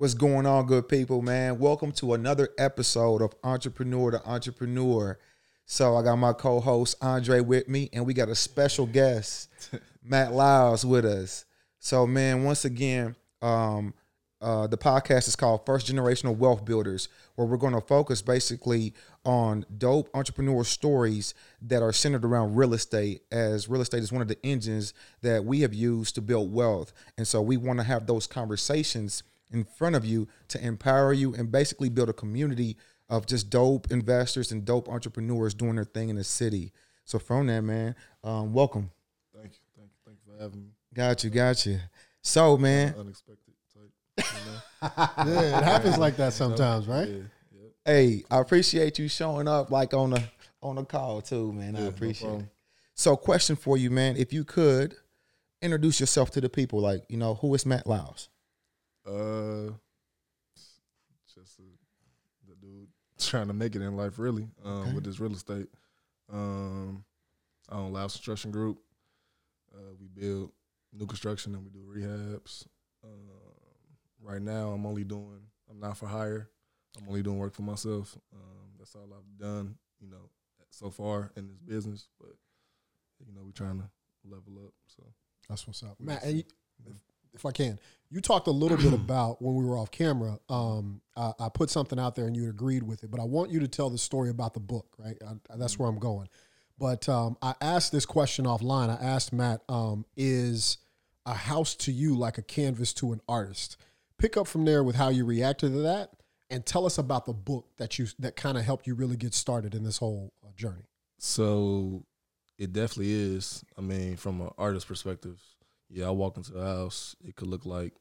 What's going on, good people, man? Welcome to another episode of Entrepreneur to Entrepreneur. So I got my co-host Andre with me, and we got a special guest, Matt Lyles, with us. So, man, once again, um, uh, the podcast is called First Generational Wealth Builders, where we're going to focus basically on dope entrepreneur stories that are centered around real estate, as real estate is one of the engines that we have used to build wealth. And so we want to have those conversations in front of you to empower you and basically build a community of just dope investors and dope entrepreneurs doing their thing in the city. So from that, man, um, welcome. Thank you, thank you, thank you for having me. Got you, got you. So, man, Unexpected type. You know? yeah, it happens like that sometimes, right? Yeah, yeah. hey, I appreciate you showing up like on the on the call too, man. I Yeah, no appreciate it. So, question for you, man, if you could introduce yourself to the people, like you know, who is Matt Lyles? Uh, just a, the dude trying to make it in life, really, um, Okay. with this real estate. Um, I own Lyles Construction Group. Uh, we build new construction and we do rehabs. Um, right now, I'm only doing. I'm not for hire. I'm only doing work for myself. Um, that's all I've done, you know, so far in this business. But you know, we're trying to level up. So That's what's up, Matt. If I can, you talked a little bit about when we were off camera. Um, I, I put something out there and you agreed with it, but I want you to tell the story about the book. Right, I, that's where I'm going. But um, I asked this question offline. I asked Matt, um, "Is a house to you like a canvas to an artist?" Pick up from there with how you reacted to that, and tell us about the book that you that kind of helped you really get started in this whole uh, journey. So it definitely is. I mean, from an artist perspective, yeah, I walk into a house, it could look like,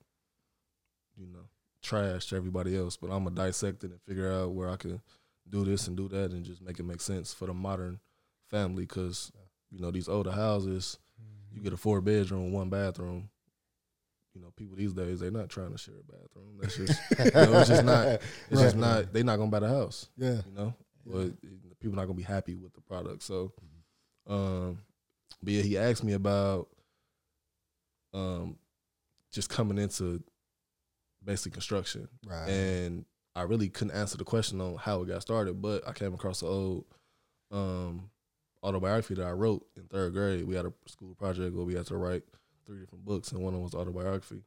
you know, trash to everybody else, but I'm gonna dissect it and figure out where I can do this and do that and just make it make sense for the modern family. Because you know, these older houses, you get a four bedroom, one bathroom. You know, people these days they're not trying to share a bathroom. That's just, you know, it's just not. It's just not. They're not gonna buy the house Yeah, you know. But people not gonna be happy with the product. So, um, but yeah, he asked me about um just coming into basic construction, right. and I really couldn't answer the question on how it got started. But I came across the old um autobiography that I wrote in third grade. We had a school project where we had to write three different books, and one of them was autobiography.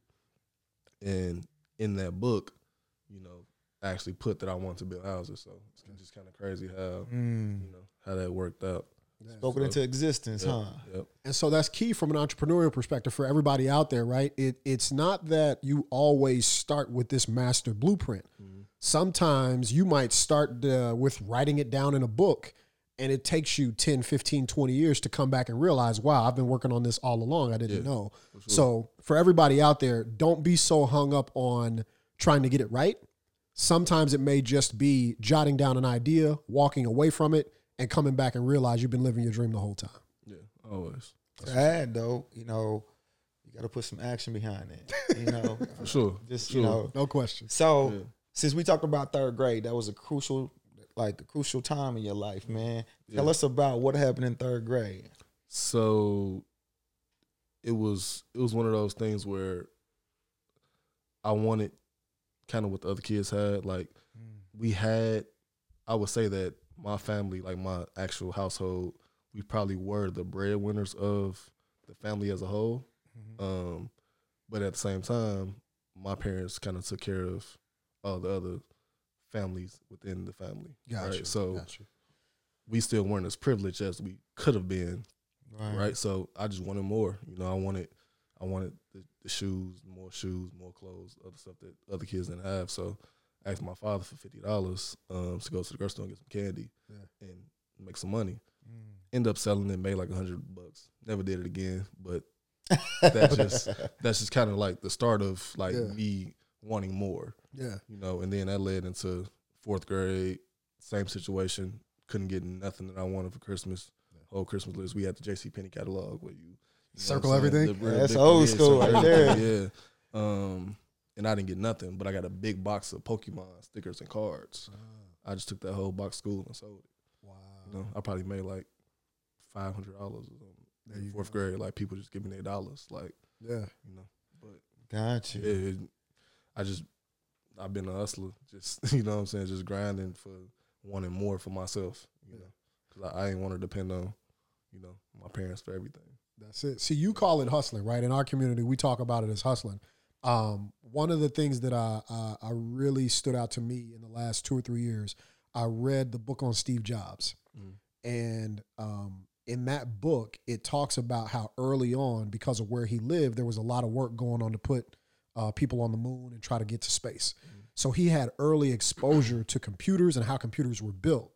And in that book, you know, I actually put that I wanted to build houses. So it's just kind of crazy how Mm. you know how that worked out. Yeah. Spoken into existence, Yep, huh? Yep. And so that's key from an entrepreneurial perspective for everybody out there, right? It it's not that you always start with this master blueprint. Mhm. Sometimes you might start uh, with writing it down in a book and it takes you 10, 15, 20 years to come back and realize, wow, I've been working on this all along. I didn't Yeah, know. for sure. So for everybody out there, don't be so hung up on trying to get it right. Sometimes it may just be jotting down an idea, walking away from it, and coming back and realize you've been living your dream the whole time. yeah, always Sad though, you know, you got to put some action behind it. You know, for sure. just Sure. you know. No question. So Yeah. since we talked about third grade, that was a crucial, like a crucial time in your life, man. Tell us about what happened in third grade. So it was it was one of those things where I wanted kind of what the other kids had. Like mm. we had, I would say that my family, like my actual household, we probably were the breadwinners of the family as a whole. Um, but at the same time, my parents kind of took care of all the other families within the family. right? So we still weren't as privileged as we could have been right? So I just wanted more. You know, I wanted, I wanted the, the shoes, more shoes, more clothes, other stuff that other kids didn't have. So asked my father for fifty dollars um, to go to the grocery store and get some candy Yeah. and make some money. Mm. End up selling it, made like a hundred bucks. Never did it again, but that's just that's just kind of like the start of like Yeah. me wanting more. Yeah. You know, and then that led into fourth grade, same situation. Couldn't get nothing that I wanted for Christmas. Whole Christmas list. We had the J.C. Penney catalog where you, you know Circle what I'm saying? everything? The real That's big- old school right everything, Yeah. Um, and I didn't get nothing, but I got a big box of Pokemon stickers and cards. Ah. I just took that whole box to school and sold it. Wow. You know, I probably made like five hundred dollars in fourth go. grade. Like people just give me their dollars, like Yeah. you know. But Got you. it, I just I've been a hustler. Just you know what I'm saying, just grinding for wanting more for myself. You know, because I, I ain't want to depend on you know my parents for everything. That's it. See, you call it hustling, right? In our community, we talk about it as hustling. Um, one of the things that I, I I really stood out to me in the last two or three years, I read the book on Steve Jobs, Mm. and um, in that book, it talks about how early on, because of where he lived, there was a lot of work going on to put uh, people on the moon and try to get to space. So he had early exposure to computers and how computers were built.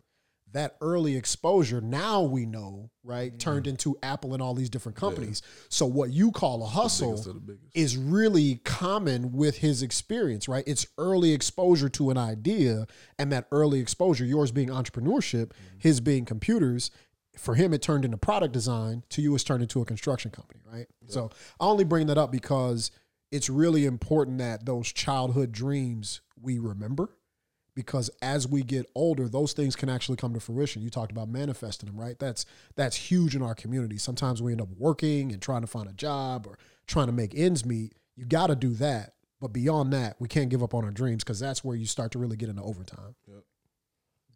That early exposure, now we know, right, mm-hmm. turned into Apple and all these different companies. So what you call a hustle Biggest of the biggest. is really common with his experience, right? It's early exposure to an idea, and that early exposure, yours being entrepreneurship, mm-hmm. his being computers. For him, it turned into product design. To you, it's turned into a construction company, right? So I only bring that up because it's really important that those childhood dreams we remember because as we get older those things can actually come to fruition you talked about manifesting them right that's that's huge in our community sometimes we end up working and trying to find a job or trying to make ends meet you got to do that but beyond that we can't give up on our dreams because that's where you start to really get into overtime yep.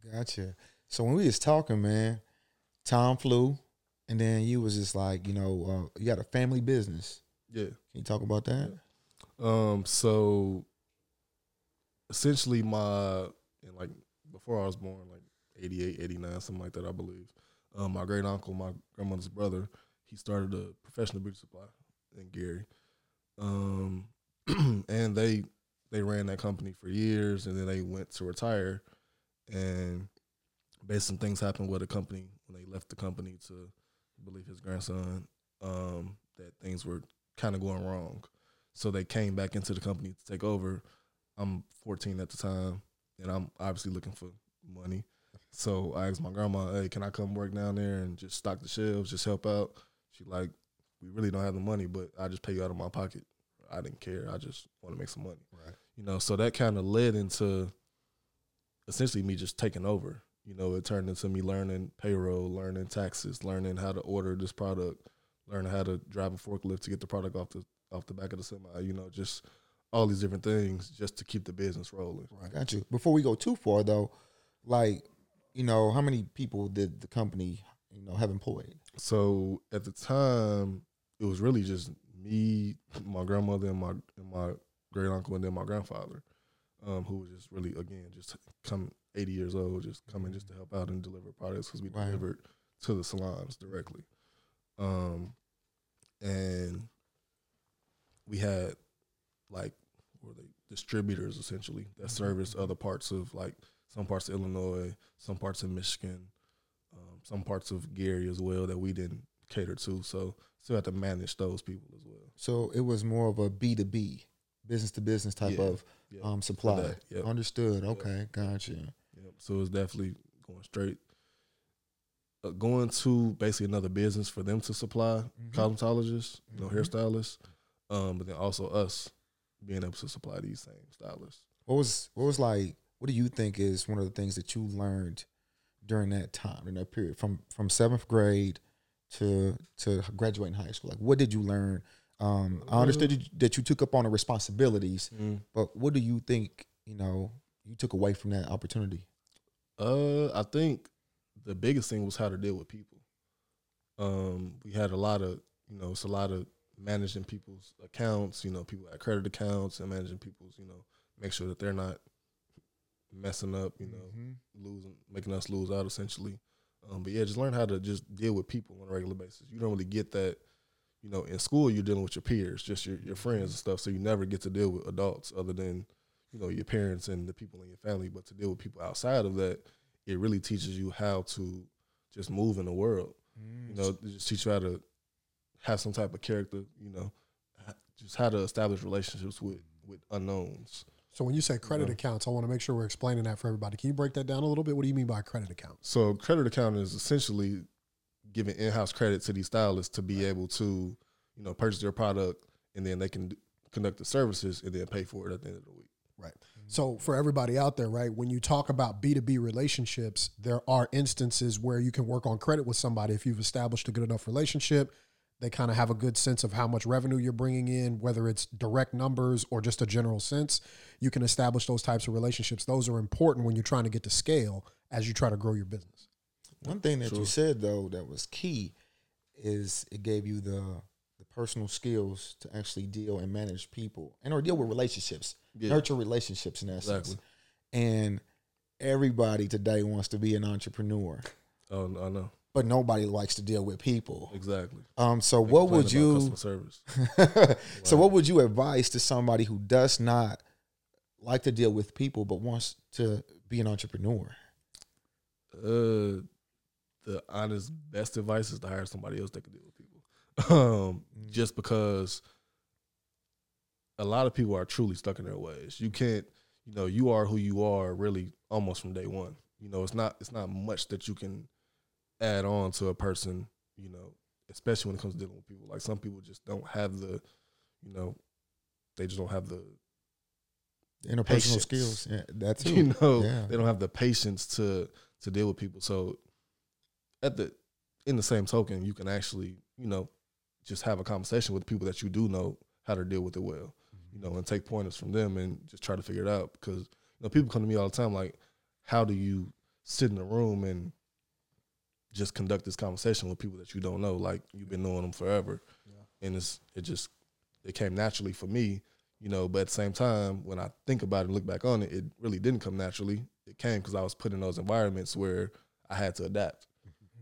Gotcha. So when we was talking, man, time flew, and then you was just like, you know, uh, you got a family business. Yeah. Can you talk about that? Um. So essentially, my and like before I was born, like 88, 89, something like that, I believe. Um, my great uncle, my grandmother's brother, he started a professional beauty supply in Gary. Um, and they they ran that company for years, and then they went to retire, and basically some things happened with the company when they left the company to I believe his grandson. Um, that things were kind of going wrong. So they came back into the company to take over. I'm 14 at the time, and I'm obviously looking for money. So I asked my grandma, "Hey, can I come work down there and just stock the shelves, just help out?" She like, "We really don't have the money, but I just pay you out of my pocket." I didn't care. I just want to make some money. Right. You know, so that kind of led into essentially me just taking over. You know, it turned into me learning payroll, learning taxes, learning how to order this product, learning how to drive a forklift to get the product off the off the back of the semi. You know, just all these different things just to keep the business rolling. Right. Got you. Before we go too far, though, like, you know, how many people did the company, you know, have employed? So at the time, it was really just me, my grandmother, and my and my great uncle, and then my grandfather, um, who was just really again just come eighty years old, just coming just to help out and deliver products because we Right. delivered to the salons directly, um, and we had like were they distributors essentially that service other parts of like some parts of Illinois, some parts of Michigan, um, some parts of Gary as well that we didn't cater to. So still have to manage those people as well. So it was more of a B to B, business to business type Yeah. of Yeah. um, supply. that, yep. Understood. Okay. Gotcha. Yep. So it's definitely going straight. Uh, going to basically another business for them to supply Mhm. cosmetologists, you know, Mhm. hairstylists, um, but then also us being able to supply these same stylists. What was what was like? What do you think is one of the things that you learned during that time, in that period, from from seventh grade to to graduating high school? Like, what did you learn? Um, I understood you- that you took up on the responsibilities, but what do you think? You know, you took away from that opportunity. Uh, I think the biggest thing was how to deal with people. Um, we had a lot of, you know, it's a lot of managing people's accounts. You know, people had credit accounts and managing people's, you know, make sure that they're not messing up. You know, losing, making us lose out essentially. Um, but yeah, just learn how to just deal with people on a regular basis. You don't really get that, you know, in school you're dealing with your peers, just your, your friends and stuff. So you never get to deal with adults other than, you know, your parents and the people in your family. But to deal with people outside of that, it really teaches you how to just move in the world. You know, just teach you how to have some type of character. You know, just how to establish relationships with with unknowns. so when you say credit Yeah. accounts i want to make sure we're explaining that for everybody can you break that down a little bit what do you mean by credit account? So credit account is essentially giving in-house credit to these stylists to be able to, you know, purchase their product and then they can d- conduct the services and then pay for it at the end of the week. Right. So for everybody out there, right, when you talk about B2B relationships, there are instances where you can work on credit with somebody if you've established a good enough relationship. They kind of have a good sense of how much revenue you're bringing in, whether it's direct numbers or just a general sense. You can establish those types of relationships. Those are important when you're trying to get to scale as you try to grow your business. One thing that Sure. you said though that was key is it gave you the the personal skills to actually deal and manage people and or deal with relationships, Yeah. nurture relationships in essence. Exactly. And everybody today wants to be an entrepreneur, Oh, I know but nobody likes to deal with people. exactly. Um, so They what would you? customer service? so what would you advise to somebody who does not like to deal with people but wants to be an entrepreneur? Uh, the honest best advice is to hire somebody else that can deal with people. Um, just because a lot of people are truly stuck in their ways. You can't, you know, you are who you are really almost from day one. You know, it's not it's not much that you can add on to a person, you know, especially when it comes to dealing with people. Like some people just don't have the, you know, they just don't have the Interpersonal Patience. skills, yeah, that too. you know Yeah. they don't have the patience to to deal with people so at the in the same token you can actually you know just have a conversation with people that you do know how to deal with it well you know and take pointers from them and just try to figure it out because you know people come to me all the time like how do you sit in a room and just conduct this conversation with people that you don't know. Like you've been knowing them forever. And it's it just it came naturally for me you know but at the same time when i think about it and look back on it it really didn't come naturally. It came because i was put in those environments where i had to adapt.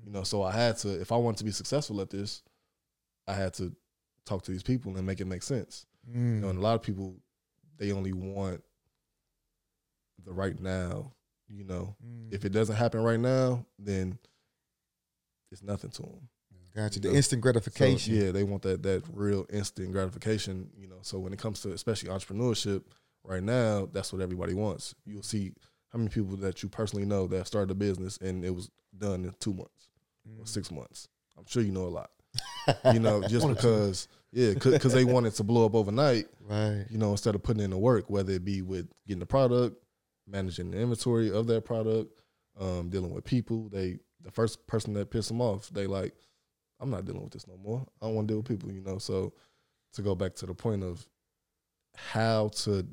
You know so i had to if i wanted to be successful at this i had to talk to these people and make it make sense. You know Mm. and a lot of people they only want the right now you know. Mm. if it doesn't happen right now then it's nothing to them Gotcha. you The instant gratification. so, yeah, they want that that real instant gratification. You know, so when it comes to especially entrepreneurship, right now, that's what everybody wants. You'll see how many people that you personally know that started a business and it was done in two months or six months. I'm sure you know a lot. You know, just One or two. because yeah, because they wanted to blow up overnight. Right. You know, instead of putting in the work, whether it be with getting the product, managing the inventory of that product, um, dealing with people. They the first person that pissed them off, they like, I'm not dealing with this no more. I don't want to deal with people, you know. So to go back to the point of how to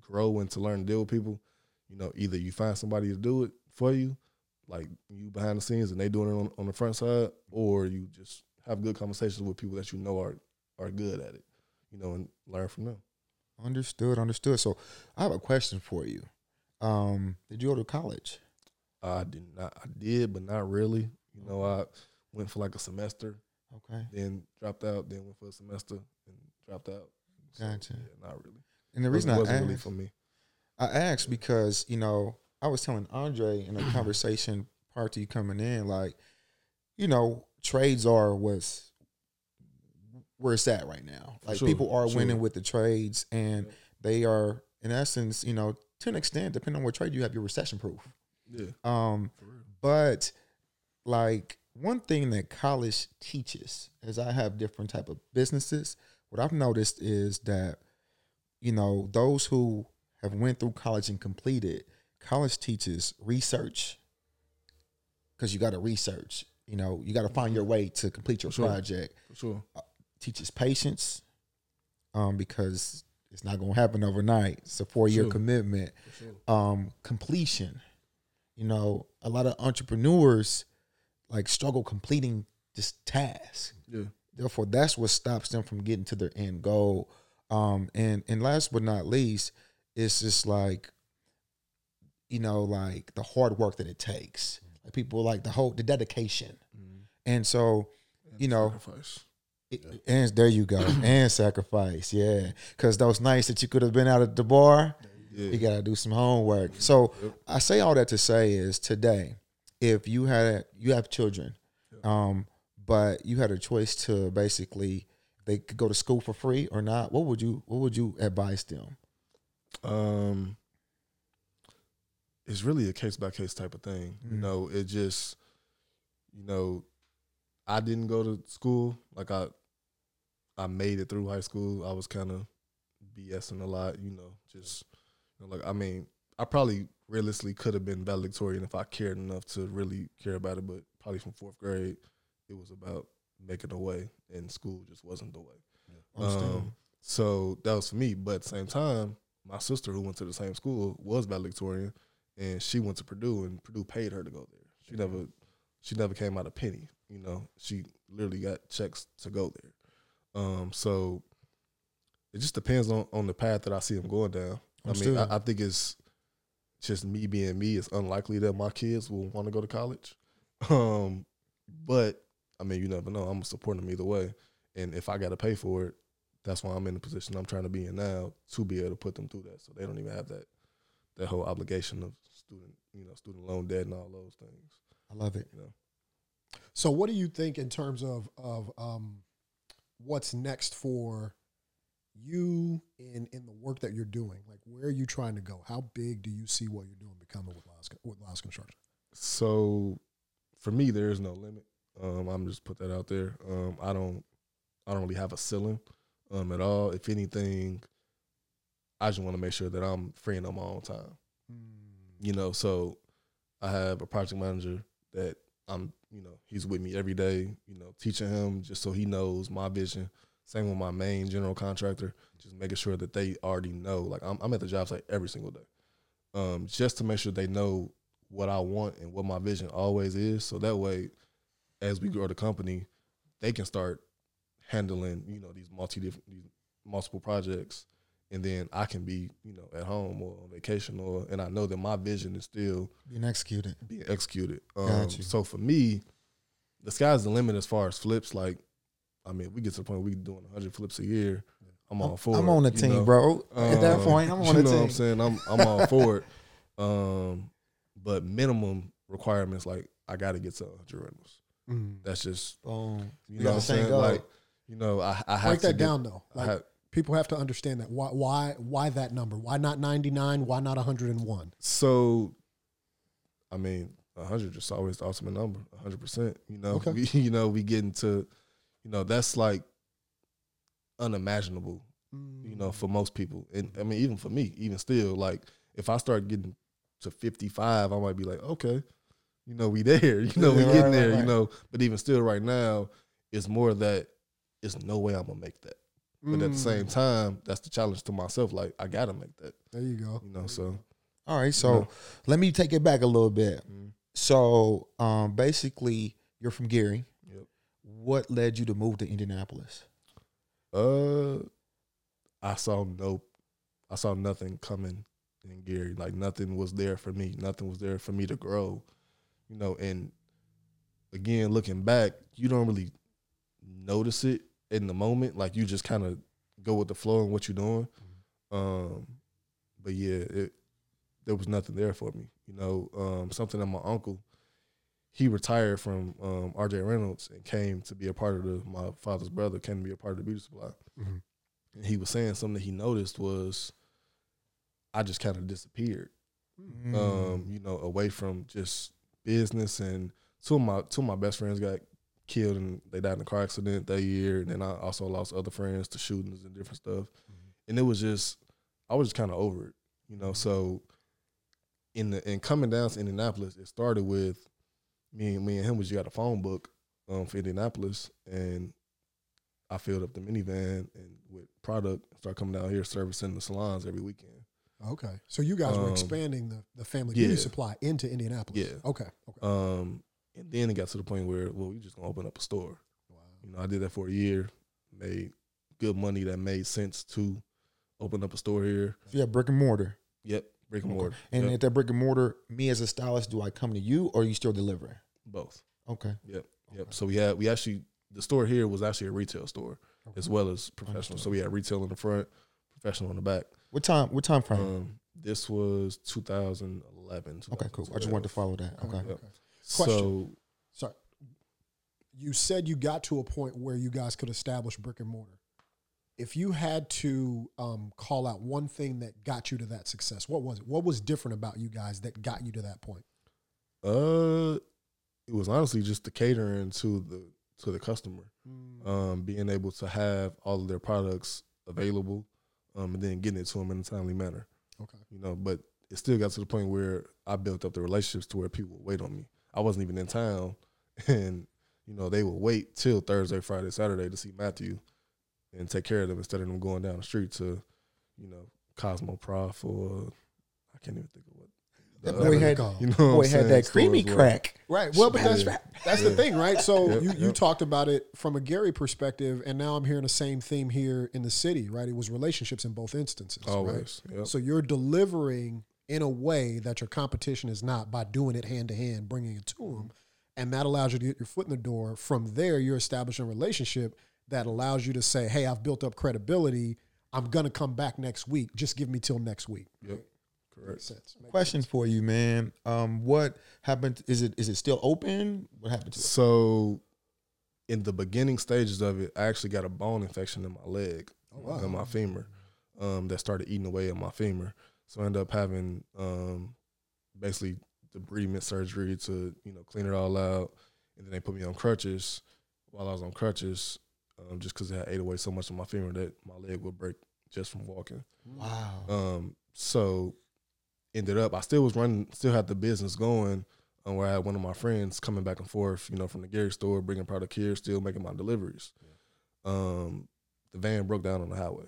grow and to learn to deal with people, you know, either you find somebody to do it for you, like you behind the scenes and they doing it on, on the front side, or you just have good conversations with people that you know are are good at it, you know, and learn from them. Understood. Understood. So I have a question for you. Um, did you go to college? I did not. I did, but not really. You know, I went for like a semester, Okay. then dropped out, then went for a semester and dropped out. So, Gotcha. Yeah, not really. And the reason I wasn't asked, really for me. I asked because you know I was telling Andre in a conversation prior to you coming in, like you know trades are what's where it's at right now. Like Sure, people are sure. winning with the trades, and they are in essence, you know, to an extent, depending on what trade you have, you're recession proof. Yeah, Um, but like one thing that college teaches as i have different type of businesses what i've noticed is that you know those who have went through college and completed college teaches research because you got to research you know you got to find your way to complete your Sure. project For sure. teaches patience um, because it's not going to happen overnight it's a four-year Sure. commitment For sure. um, completion. You know, a lot of entrepreneurs like struggle completing this task. Yeah. Therefore, that's what stops them from getting to their end goal. Um, and and last but not least, it's just like, you know, like the hard work that it takes. Like people like the whole the dedication. And so, you know, Sacrifice. it- and there you go, and sacrifice, yeah. Because those nights that you could have been out at the bar, Yeah. You got to do some homework. So I say all that to say is today, if you had you have children, um, but you had a choice to basically they could go to school for free or not, what would you what would you advise them? Um, it's really a case by case type of thing. You Mhm. know, it just, you know, I didn't go to school. Like I, I made it through high school. I was kind of BSing a lot. You know, just like I mean, I probably realistically could have been valedictorian if I cared enough to really care about it. But probably from fourth grade, it was about making a way, and school just wasn't the way. Understand. Um, so that was for me. But at the same time, my sister, who went to the same school, was valedictorian, and she went to Purdue, and Purdue paid her to go there. She never, she never came out a penny. You know, she literally got checks to go there. Um, so it just depends on on the path that I see them going down. I mean. I, I think it's just me being me. It's unlikely that my kids will want to go to college. Um, but I mean, you never know. I'm supporting them either way, and if I got to pay for it, that's why I'm in the position I'm trying to be in now to be able to put them through that. So they don't even have that that whole obligation of student, you know, student loan debt and all those things. I love it. You know, So, what do you think in terms of of um, what's next for you in in the work that you're doing? Like, where are you trying to go? How big do you see what you're doing becoming with Lyles, with Lyles Construction? so for me, there is no limit. Um, I'm just put that out there. Um, I don't, I don't really have a ceiling um, at all. If anything, I just want to make sure that I'm freeing up my own time. you know so i have a project manager that i'm you know he's with me every day you know teaching him just so he knows my vision same with my main general contractor just making sure that they already know like i'm, I'm at the job site every single day um, just to make sure they know what i want and what my vision always is so that way as we grow the company they can start handling you know these multi different these multiple projects and then I can be, you know, at home or on vacation, or and I know that my vision is still Being executed. being executed. Um, so for me, the sky's the limit as far as flips. Like, I mean, we get to the point where we doing 100 flips a year. I'm all for it. I'm it, on the you team, know? bro. At that Um, point, I'm on you the know what I'm saying? I'm I'm all for it. Um, but minimum requirements like I got to get to 100 rentals. Mm. That's just Boom. you know what I'm saying. Like, you know, I I have Break to that get- down though. I Like, have- people have to understand that. Why why why that number? Why not 99? Why not 101? So, I mean, hundred just always the ultimate number. hundred percent. You know, Okay. we, you know, we get into, you know, that's like unimaginable. You know, for most people, and I mean, even for me, even still, like if I start getting to fifty five, I might be like, okay, you know, we there. You know, we getting right, there. right, You know, but even still, right now, it's more that it's no way I'm gonna make that. But at the same Mm. time, that's the challenge to myself. Like I gotta make that. there you go. You know, so. All right, so Yeah. let me take it back a little bit. mm, So, um, basically, you're from Gary. What led you to move to Indianapolis? Uh, I saw no, I saw nothing coming in Gary. Like nothing was there for me. Nothing was there for me to grow. You know, and again, looking back, you don't really notice it in the moment. Like you just kind of go with the flow and what you're doing. Um, but yeah, it there was nothing there for me. You know, um, something that my uncle. He retired from um, RJ Reynolds and came to be a part of the my father's brother came to be a part of the beauty supply. Mhm. And he was saying something that he noticed was I just kind of disappeared. Mm. Um, you know, away from just business and two of my two of my best friends got killed and they died in a car accident that year. And then I also lost other friends to shootings and different stuff. And it was just I was just kind of over it. You know, so in the in coming down to Indianapolis, it started with me and me and him was you got a phone book um, for Indianapolis and I filled up the minivan and with product started coming down here servicing the salons every weekend. Okay, so you guys were Um, expanding the, the family beauty yeah. supply into Indianapolis. Yeah. Okay. Okay. Um, and then it got to the point where, well, we just gonna open up a store. Wow. You know, I did that for a year, made good money that made sense to open up a store here. So yeah, brick and mortar. Yep, brick and Okay. mortar. And Yep, at that brick and mortar, me as a stylist, do I come to you or are you still delivering? Both. Okay. Yep, Okay. yep. So we had we actually the store here was actually a retail store as well as professional. Understood. So we had retail in the front, professional in the back. What time? What time frame? Um, this was 2011. okay, cool. I just wanted to follow that. Okay. Yep. Question. So Sorry. You said you got to a point where you guys could establish brick and mortar. If you had to um, call out one thing that got you to that success, what was it? What was different about you guys that got you to that point? Uh, it was honestly just the catering to the to the customer, um, being able to have all of their products available, um, and then getting it to them in a timely manner. Okay. You know, but it still got to the point where I built up the relationships to where people would wait on me. I wasn't even in town, and you know, they would wait till Thursday, Friday, Saturday to see Matthew and take care of them instead of them going down the street to, you know, Cosmo Prof or I can't even think of. That boy had, call. you know, boy had saying, that creamy stores were. crack. Right. Well, but that's Yeah. that's the Yeah. thing, right? So Yep, you, you yep. talked about it from a Gary perspective, and now I'm hearing the same theme here in the city, right? It was relationships in both instances. Right? Yep. So you're delivering in a way that your competition is not by doing it hand to hand, bringing it to mm-hmm. them. And that allows you to get your foot in the door. From there, you're establishing a relationship that allows you to say, hey, I've built up credibility. I'm going to come back next week. Just give me till next week. Yep. Correct. Makes sense. Makes Question for you, man. Um, what happened? Is it is it still open? What happened to it? So, in the beginning stages of it, I actually got a bone infection in my leg, wow. in my femur, um, that started eating away at my femur. So I ended up having um, basically debridement surgery to you know clean it all out, and then they put me on crutches. While I was on crutches, um, just because it ate away so much of my femur that my leg would break just from walking. Wow. Um, so ended up, I still was running, still had the business going. Um, where I had one of my friends coming back and forth, you know, from the Gary store, bringing product here, still making my deliveries. Um, the van broke down on the highway.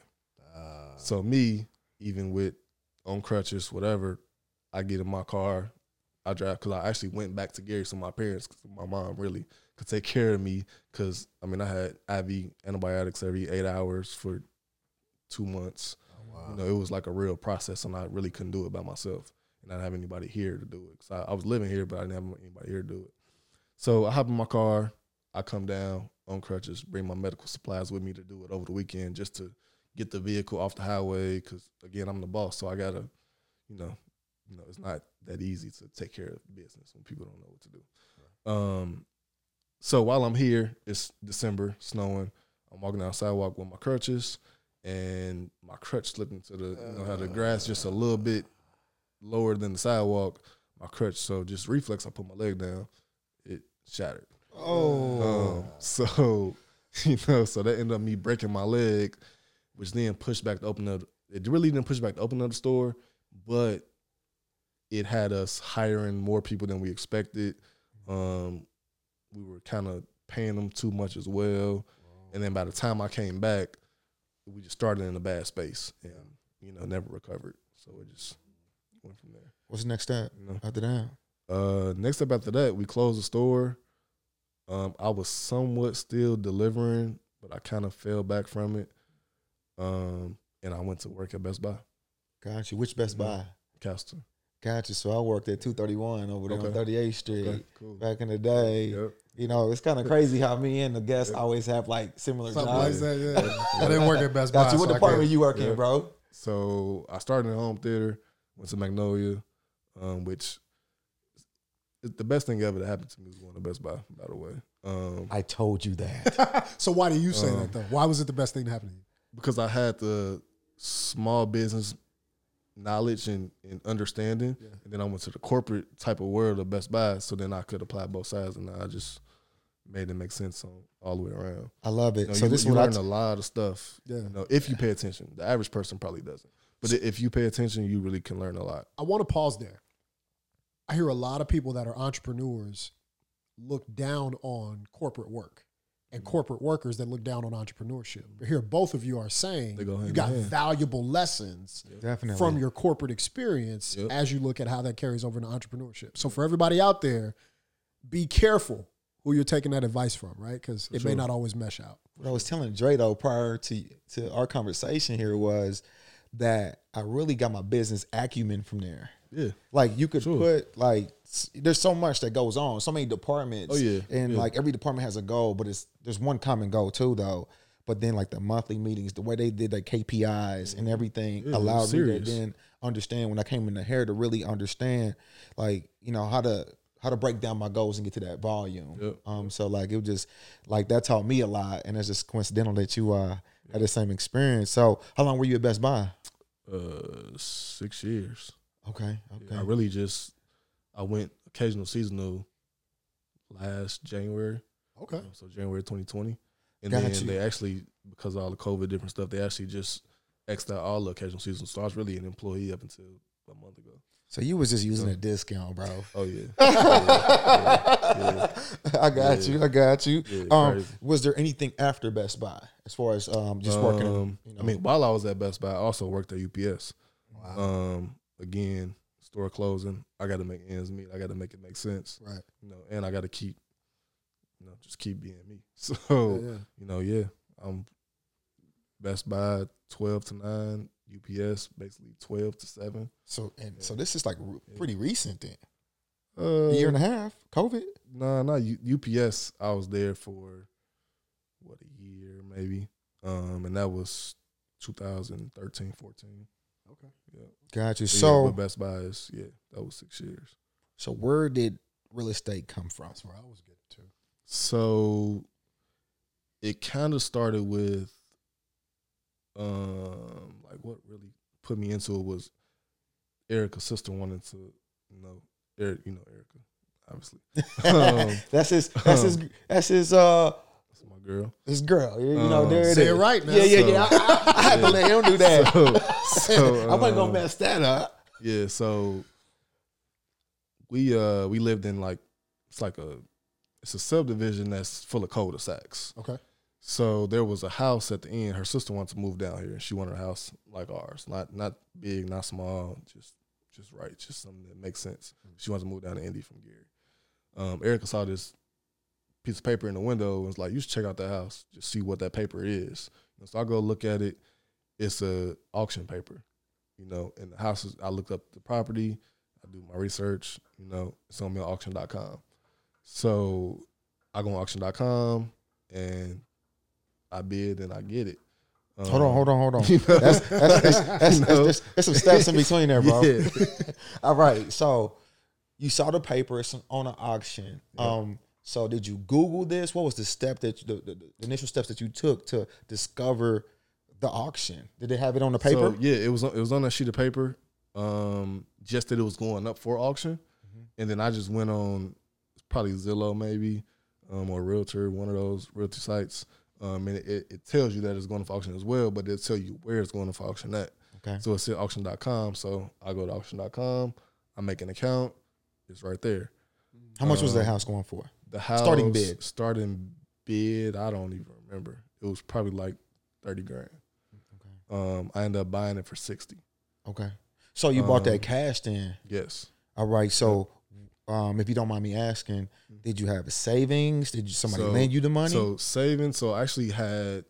So me, even with on crutches, whatever, I get in my car, I drive because I actually went back to Gary, so my parents, my mom really could take care of me because I mean I had IV antibiotics every eight hours for two months. You know, it was like a real process, and I really couldn't do it by myself, and I didn't have anybody here to do it. So I, I was living here, but I didn't have anybody here to do it. So I hop in my car, I come down on crutches, bring my medical supplies with me to do it over the weekend, just to get the vehicle off the highway. Because again, I'm the boss, so I gotta, you know, you know, it's not that easy to take care of business when people don't know what to do. Um, so while I'm here, it's December, snowing. I'm walking down sidewalk with my crutches, and my crutch slipped into the, you know, how the grass just a little bit lower than the sidewalk. My crutch, so just reflex, I put my leg down, it shattered. Oh. Um, so, you know, so that ended up me breaking my leg, which then pushed back to open up. It really didn't push back to open up the store, but it had us hiring more people than we expected. Um, we were kind of paying them too much as well, and then by the time I came back, we just started in a bad space and you know never recovered. So it just went from there. What's the next step You know. after that? Uh, next up after that, we closed the store. Um, I was somewhat still delivering, but I kind of fell back from it. Um, and I went to work at Best Buy, Gotcha. Which Best Mhm. Buy? Castle. Got you. So I worked at 231 over there on 38th Street Okay, cool. back in the day. Yep. You know, it's kind of crazy how me and the guests Yeah. always have like similar Something like jobs. that, yeah. I didn't work at Best Buy. Got you. What so department you working, Yeah. bro? So I started in home theater, went to Magnolia, um, which is the best thing ever that happened to me was going to Best Buy. By the way, um, I told you that. so why do you say Um, that though? Why was it the best thing to happen to you? because I had the small business knowledge and, and understanding, Yeah. and then I went to the corporate type of world of Best Buy, so then I could apply both sides, and I just made it make sense on all the way around. I love it. You know, so you, this is you learn t- a lot of stuff. Yeah. You know, if you pay attention, the average person probably doesn't, but i- if you pay attention, you really can learn a lot. I want to pause there. I hear a lot of people that are entrepreneurs look down on corporate work and Mm-hmm. corporate workers that look down on entrepreneurship. But here, both of you are saying go you got valuable lessons definitely from your corporate experience Yep. as you look at how that carries over into entrepreneurship. So for everybody out there, be careful who you're taking that advice from, right? Because it may not always mesh out. what I was telling Dre though prior to to our conversation here was that I really got my business acumen from there. Yeah, Like you could Sure. put like there's so much that goes on, so many departments. Oh, yeah, and yeah. like every department has a goal, but it's there's one common goal too though. But then like the monthly meetings, the way they did their KPIs and everything Yeah, allowed me to then understand when I came in the hair to really understand like you know how to how to break down my goals and get to that volume. Yep. Um, so like it was just like that taught me a lot, and it's just coincidental that you uh had the same experience. So how long were you at Best Buy? uh, six years. Okay, okay. I really just I went occasional seasonal last January. Okay. Um, So January 2020. And Got then you. they actually, because of all the COVID different stuff, they actually just X'd out all the occasional seasons. So I was really an employee up until a month ago. So you was just using a discount, bro. Oh yeah. yeah, yeah. I got you. I got you. Um, was there anything after Best Buy as far as um, just working? Um, you know, I mean, while I was at Best Buy, I also worked at UPS. Wow. Again, store closing. I got to make ends meet. I got to make it make sense. right. You know, and I got to keep, you know, just keep being me. So Yeah, yeah. you know, yeah, I'm Best Buy twelve to nine, UPS basically twelve to seven. so and so this is like re- pretty recent then. Uh, A year and a half, COVID. Nah, U- UPS. I was there for what a year maybe, um, and that was 2013, 14. Okay. Yeah. Got you. But yeah, So Best Buy is yeah, that was six years. so where did real estate come from? That's where I was getting to. So it kind of started with, um, like what really put me into it was Erica's sister wanted to, you know, Eric, you know Erica, obviously. Um, that's his. That's his. That's his. Uh, That's my girl. his girl. You, you know, Um, there it is. Say it right now. Yeah, yeah, So- yeah. I, I, I had to let him do that. So, so, I wasn't gonna um, mess that up. Yeah, so we uh we lived in like it's like a it's a subdivision that's full of cul-de-sacs. Okay. So there was a house at the end. Her sister wanted to move down here, and she wanted a house like ours, not not big, not small, just just right, just something that makes sense. She wanted to move down to Indy from Gary. Um, Erica saw this piece of paper in the window and was like, "You should check out the house, just see what that paper is." And so I go look at it. It's a auction paper, you know. And the house is. I looked up the property. I do my research. You know, it's on me on auction.com. So I go on auction.com and I bid and I get it. Hold on, hold on, hold on. You know? That's that's that's, that's, You that's, know? there's some steps in between there, bro. Yeah. All right, so you saw the paper it's on an auction. Um, so did you Google this? What was the step that you, the, the, initial steps that you took to discover the auction? Did they have it on the paper? So, yeah, it was on, it was on that sheet of paper. Um, just that it was going up for auction, Mm-hmm. and then I just went on probably Zillow maybe, um, or Realtor, one of those realty sites. Um, and it, it tells you that it's going for auction as well, but it'll tell you where it's going for auction at. Okay. So it's at auction.com. So I go to auction.com, I make an account, it's right there. How much was that um, house going for? The house Starting bid. Starting bid, I don't even remember. It was probably like thirty grand. Okay. Um, I ended up buying it for sixty. Okay. So you bought that Um, cash then? Yes. All right. So, um, if you don't mind me asking, did you have a savings? Did you somebody So- lend you the money? So savings. so I actually had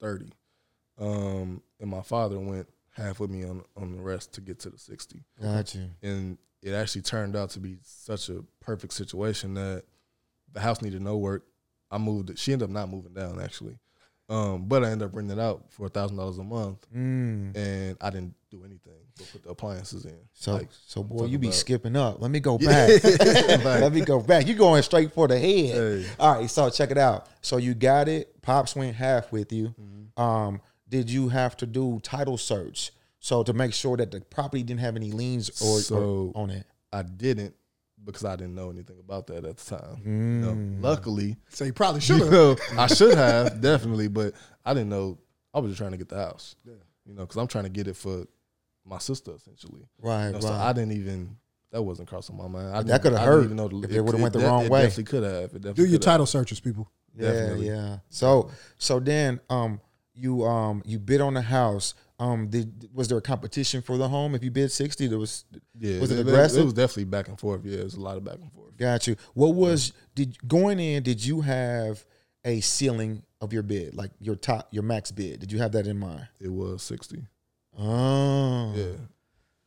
thirty, um, and my father went half with me on on the rest to get to the sixty. Got you. And it actually turned out to be such a perfect situation that the house needed no work. I moved it. She ended up not moving down actually, um, but I ended up renting it out for a thousand dollars a month, Mm. and I didn't do anything but put the appliances in. So, Like, so boy, you be about- skipping up. Let me go back. Let me go back. You going straight for the head. Hey. All right, so check it out. So you got it. Pops went half with you. Mm-hmm. Um, did you have to do title search? So to make sure that the property didn't have any liens or, or on it. I didn't because I didn't know anything about that at the time. You Mm. know, luckily, So you probably should you have. know, I should have definitely, but I didn't know. I was just trying to get the house. Yeah. You know, because I'm trying to get it for my sister essentially. Right, You know, So. I didn't even. That wasn't crossing my mind. I That coulda I hurt even know the- if it would've went the de- wrong it way. Definitely could have. Definitely Do your could have. title searches, people. yeah, definitely. yeah. So so then um you um you bid on the house. Um did was there a competition for the home? If you bid sixty, there was Yeah, Was it there- aggressive? It was definitely back and forth. Yeah, it was a lot of back and forth. Got you. What was did going in? Did you have a ceiling of your bid, like your top, your max bid? Did you have that in mind? It was sixty. Oh, Yeah,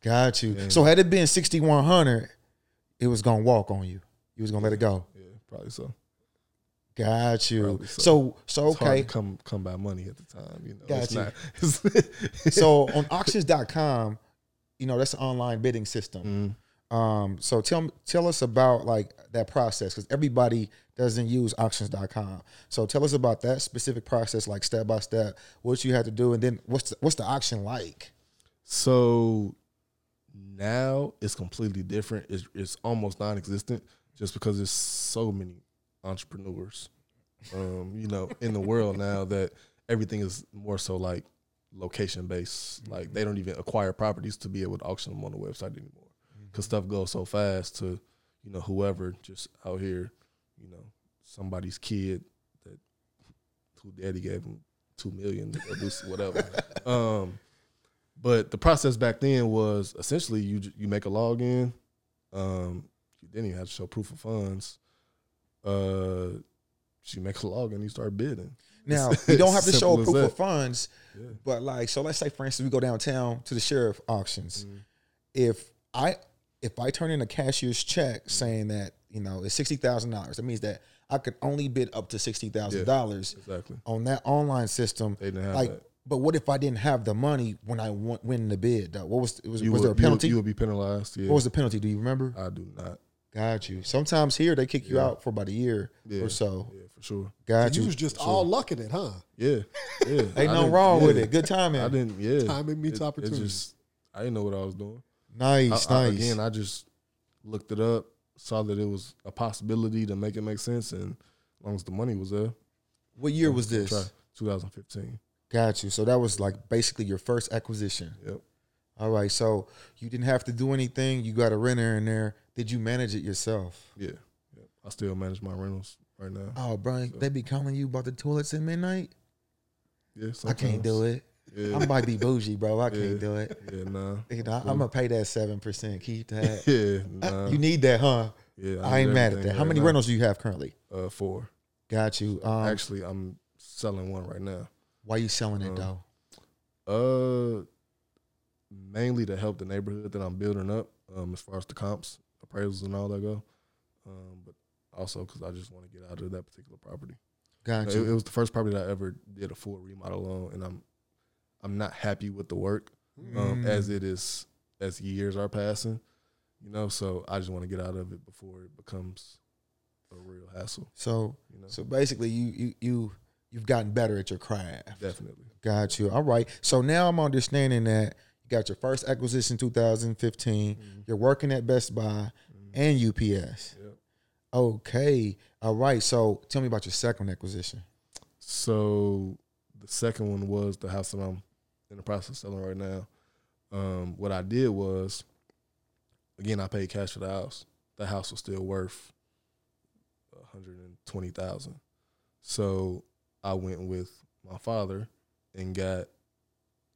got you. Yeah. So had it been sixty one hundred, it was gonna walk on you. You was gonna let it go. yeah, probably so. Got you. Probably so. So so okay. to come come by money at the time. You know, Got you. so on auctions.com, you know that's an online bidding system. Mm. Um, so tell tell us about like that process because everybody doesn't use auctions.com. So tell us about that specific process, like step by step, what you had to do, and then what's the, what's the auction like? So now it's completely different. It's, it's almost non-existent just because there's so many entrepreneurs, um, you know, in the world now that everything is more so like location based. Like they don't even acquire properties to be able to auction them on the website anymore because stuff goes so fast to you know whoever just out here, you know somebody's kid that who daddy gave him two million to whatever. um, but the process back then was essentially you you make a login. Um, you didn't even have to show proof of funds. Uh, she makes a log and you start bidding. Now you don't have to show proof that. of funds, Yeah. but like so, let's say for instance we go downtown to the sheriff auctions. Mhm. If I if I turn in a cashier's check saying that you know it's sixty thousand dollars, that means that I could only bid up to sixty thousand dollars Exactly. on that online system. They didn't have Like, that. but what if I didn't have the money when I won, win the bid? Though? What was it? was, was would, there a you would- penalty? You would, be penalized. Yeah. what was the penalty? Do you remember? I do not. Got you. Sometimes here they kick you Yeah. out for about a year Yeah. or so. Yeah, for sure. Got you you. was just all lucking it, huh? Yeah. Yeah. Ain't I nothing didn't- wrong with it. Good timing. I didn't. Yeah. Timing meets It- it opportunity. just, I didn't know what I was doing. Nice, I- I- nice. again, I just looked it up, saw that it was a possibility to make it make sense, and as long as the money was there, what year was this? try. 2015. Got you. So that was like basically your first acquisition. Yep. All right. So you didn't have to do anything. You got a renter in there. Did you manage it yourself? Yeah. Yep. I still manage my rentals right now. Oh, Brian, So- they be calling you about the toilets at midnight. Yeah. I can't do it. Yeah. I might be bougie, bro. I Yeah. can't do it. yeah. Nah. You know, I'm gonna pay that seven percent. Keep that. yeah. Nah. you need that, huh? yeah. I ain't mad at that. How many now. rentals do you have currently? Uh, four. Got you. Um, Actually, I'm selling one right now. why you selling it um, though? Uh, mainly to help the neighborhood that I'm building up, um, as far as the comps, appraisals, and all that go. Um, but also because I just want to get out of that particular property. Got It, you. it was the first property that I ever did a full remodel on, and I'm I'm not happy with the work um, Mm. as it is as years are passing. You know, so I just want to get out of it before it becomes a real hassle. So, You know, so basically, you you you you've gotten better at your craft. definitely. Got you. All right. So now I'm understanding that you got your first acquisition 2015. You're working at Best Buy and UPS. Yep. Okay. All right. So tell me about your second acquisition. So the second one was the house that I'm in the process of selling right now. Um, what I did was, again, I paid cash for the house. The house was still worth one hundred and twenty thousand. So I went with my father and got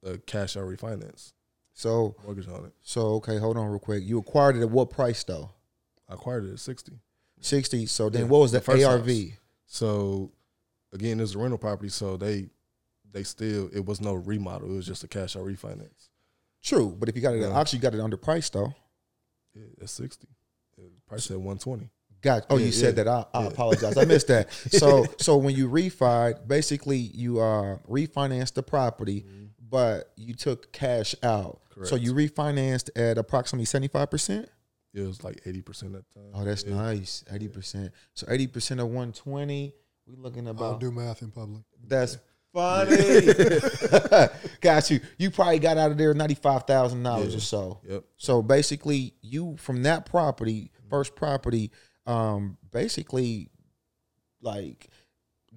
a cash out refinance So mortgage on it. so okay, hold on real quick. You acquired it at what price though? I acquired it at sixty. 60. So then Yeah, what was the, the ARV? house. So again, it's a rental property, so they they still it was no remodel. It was just a cash out refinance. True, but if you got it at Yeah. auction, you got it underpriced though. Yeah, at sixty. Price at one twenty. Got oh, Yeah, you said that. I, I apologize. I missed that. So so when you refi, basically you uh refinanced the property, but you took cash out. So you refinanced at approximately seventy five percent. It was like eighty percent at the time. Oh, that's Yeah. nice. Eighty percent. So eighty percent of one twenty. We looking I'll about. do math in public. That's funny. got you. You probably got out of there ninety five thousand dollars Yeah. or so. Yep. So basically, you from that property, first property, um, basically, like,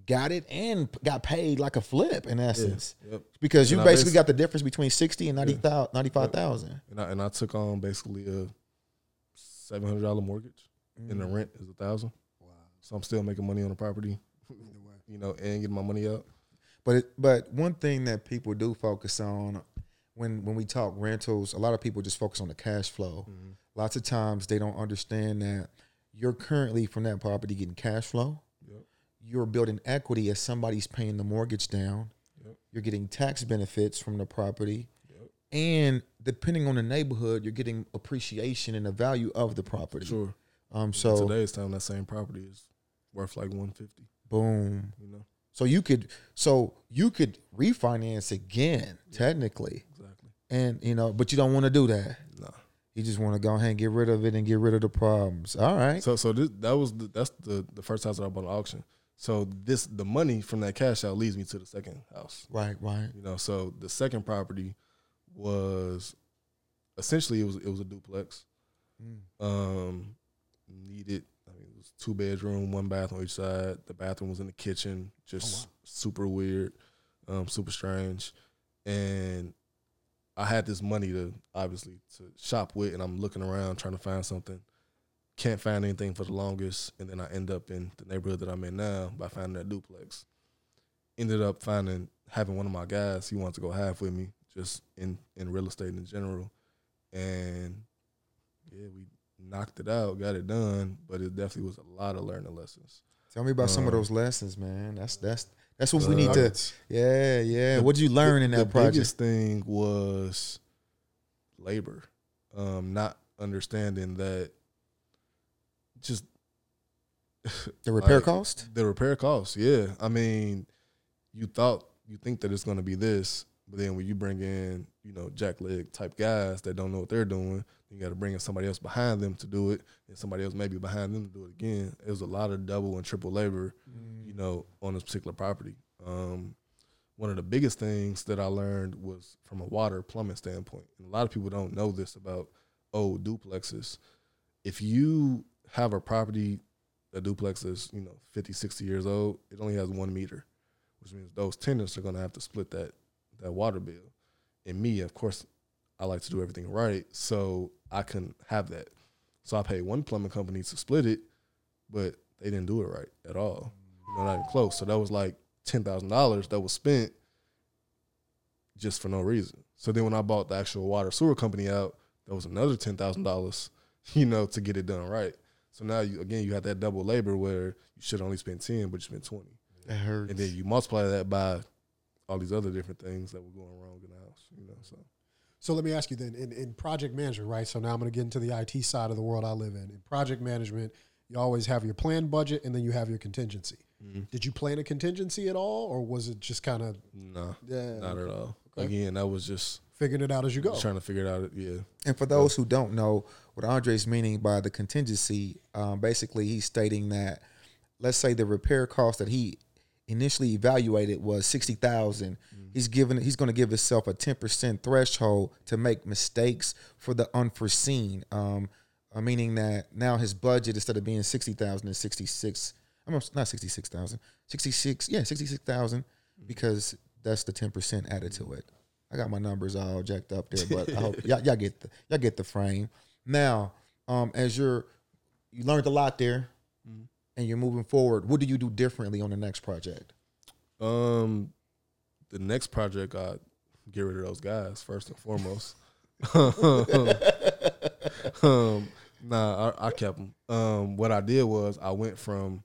got it and got paid like a flip in essence, Yep. because you And I basically got the difference between sixty and ninety thousand, ninety five thousand. And I and I took on basically a seven hundred dollar mortgage, and the mm-hmm. rent is a thousand. Wow. So I'm still making money on the property, you know, and getting my money out. But it, but one thing that people do focus on when when we talk rentals, a lot of people just focus on the cash flow. Mm-hmm. Lots of times they don't understand that you're currently from that property getting cash flow. Yep. You're building equity as somebody's paying the mortgage down. Yep. You're getting tax benefits from the property. And depending on the neighborhood, you're getting appreciation and the value of the property. Sure. Um So so today's time, that same property is worth like one fifty. boom. You know. So you could so you could refinance again, technically. Exactly. And you know, but you don't want to do that. Nah. You just want to go ahead and get rid of it and get rid of the problems. All right. So so this that was the, that's the the first house that I bought at auction. So this the money from that cash out leads me to the second house. Right, right. You know, so the second property was essentially it was it was a duplex. Mm. Um, needed I mean it was two bedroom, one bathroom on each side. The bathroom was in the kitchen, just Oh, super weird, um, super strange. and I had this money to obviously to shop with, and I'm looking around trying to find something. Can't find anything for the longest, and then I end up in the neighborhood that I'm in now by finding that duplex. Ended up finding having one of my guys. He wanted to go half with me, just in in real estate in general, and yeah, we knocked it out, got it done. But it definitely was a lot of learning lessons. Tell me about some of Um, those lessons, man. That's that's that's what we uh, need to. Yeah, yeah. The- what did you learn in the that project? biggest thing was labor, um, not understanding that just The repair like, cost. the repair costs. Yeah, I mean, you thought you think that it's going to be this, but then when you bring in you know jack leg type guys that don't know what they're doing, you got to bring in somebody else behind them to do it, and somebody else maybe behind them to do it again. It was a lot of double and triple labor you know, on this particular property. Um, one of the biggest things that I learned was from a water plumbing standpoint. And a lot of people don't know this about old duplexes. If you have a property, a duplex is, you know, 50, 60 years old, it only has one meter, which means those tenants are going to have to split that, that water bill. And me, of course, I like to do everything right. So I couldn't have that. So I paid one plumbing company to split it, but they didn't do it right at all you know, not even close. So that was like ten thousand dollars that was spent just for no reason. So then when I bought the actual water sewer company out, that was another ten thousand dollars, you know, to get it done right. So now you again you have that double labor where you should only spend ten, but you spend twenty, That hurts. and then you multiply that by all these other different things that were going wrong in the house, you know. So So let me ask you then, in, in project management, right? So now I'm going to get into the IT side of the world I live in. In project management, you always have your planned budget and then you have your contingency. Did you plan a contingency at all, or was it just kind of nah, yeah, not at all. Okay. Again, that was just figuring it out as you go? trying to figure it out. Yeah, And for those who don't know what Andre's meaning by the contingency, um, basically he's stating that, let's say the repair cost that he initially evaluated was sixty He's given he's going to give himself a ten percent threshold to make mistakes for the unforeseen. Um, uh, meaning that now his budget instead of being sixty thousand is sixty six. I'm not sixty six thousand. Sixty six. Yeah, sixty six thousand because that's the ten percent added to it. I got my numbers all jacked up there, but I hope y'all, y'all get the y'all get the frame. Now, um, as you're you learned a lot there, and you're moving forward. What do you do differently on the next project? Um, the next project, I get rid of those guys first and foremost. um, nah, I, I kept them. Um, what I did was I went from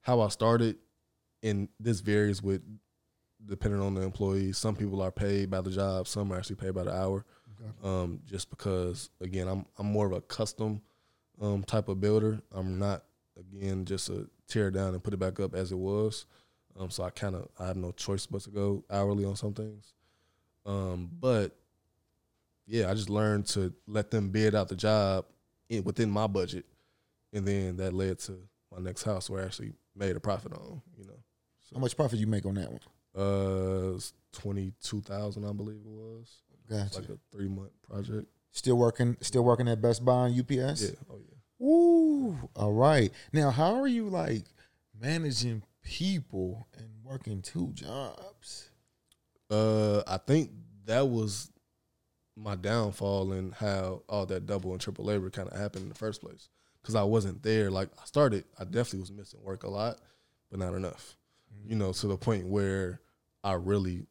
how I started, and this varies with depending on the employees. Some people are paid by the job, some are actually paid by the hour. Okay. Um, just because again, I'm I'm more of a custom um type of builder. I'm not again just to tear it down and put it back up as it was. Um, so I kind of I have no choice but to go hourly on some things. Um, but yeah, I just learned to let them bid out the job in, within my budget, and then that led to my next house where I actually made a profit on. You know, How much profit you make on that one? uh, twenty two thousand, I believe it was. Gotcha. like a three month project. Still working, still working at Best Buy and UPS. Yeah, oh yeah. Woo. All right. Now, how are you like managing people and working two jobs? Uh, I think that was my downfall in how all that double and triple labor kind of happened in the first place. Because I wasn't there. Like I started, I definitely was missing work a lot, but not enough. You know, to the point where I really,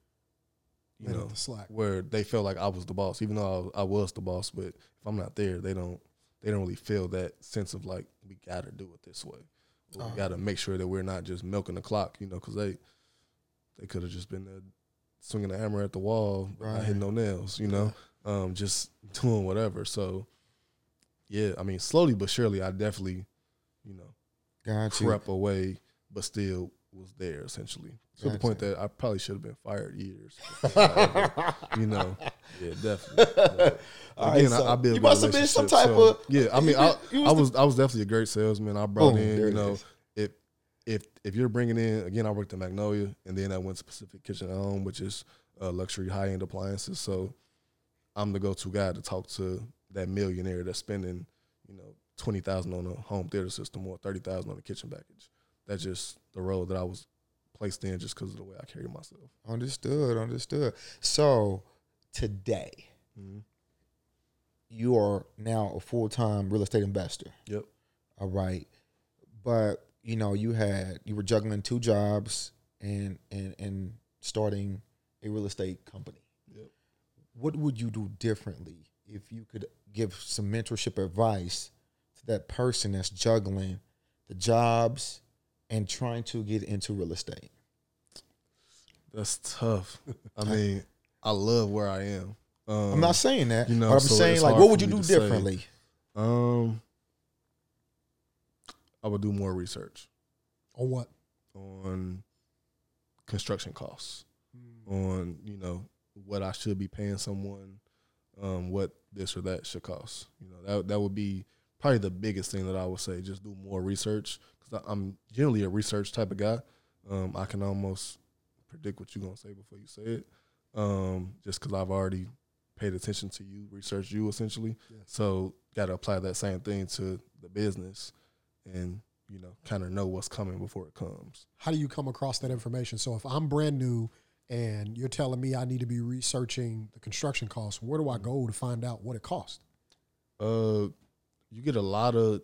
you Let know, where they felt like I was the boss, even though I, I was the boss. But if I'm not there, they don't they don't really feel that sense of like we got to do it this way. Or Uh-huh. We got to make sure that we're not just milking the clock, you know, because they they could have just been there swinging the hammer at the wall, but not hitting no nails, you know, um, just doing whatever. So yeah, I mean, slowly but surely, I definitely, you know, Got you. crept away, but still was there essentially. To the point that I probably should have been fired years. before you know, yeah, definitely. All right, Again, so I, I build you must have been some type so, of- yeah. I mean, I, I was I was definitely a great salesman. I brought in, you know, if if if you're bringing in again, I worked at Magnolia, and then I went to Pacific Kitchen and Home, which is uh, luxury high end appliances. So I'm the go to guy to talk to that millionaire that's spending, you know, twenty thousand on a home theater system or thirty thousand on a kitchen package. That's just the role that I was placed in just because of the way I carry myself. Understood, understood. So today, Mhm. you are now a full time real estate investor. Yep. All right. But you know, you had you were juggling two jobs and and and starting a real estate company. Yep. What would you do differently if you could give some mentorship advice to that person that's juggling the jobs and trying to get into real estate? That's tough. I mean, I love where I am. Um, I'm not saying that. you know, I'm so saying like what would you do to say. differently? Um, I would do more research On what? on construction costs, on you know what I should be paying someone, um, what this or that should cost. You know that that would be probably the biggest thing that I would say. Just do more research because I'm generally a research type of guy. Um, I can almost predict what you're gonna say before you say it, um, just because I've already paid attention to you, researched you essentially. So got to apply that same thing to the business, and you know, kind of know what's coming before it comes. How do you come across that information? So if I'm brand new and you're telling me I need to be researching the construction costs, where do I go to find out what it costs? Uh, you get a lot of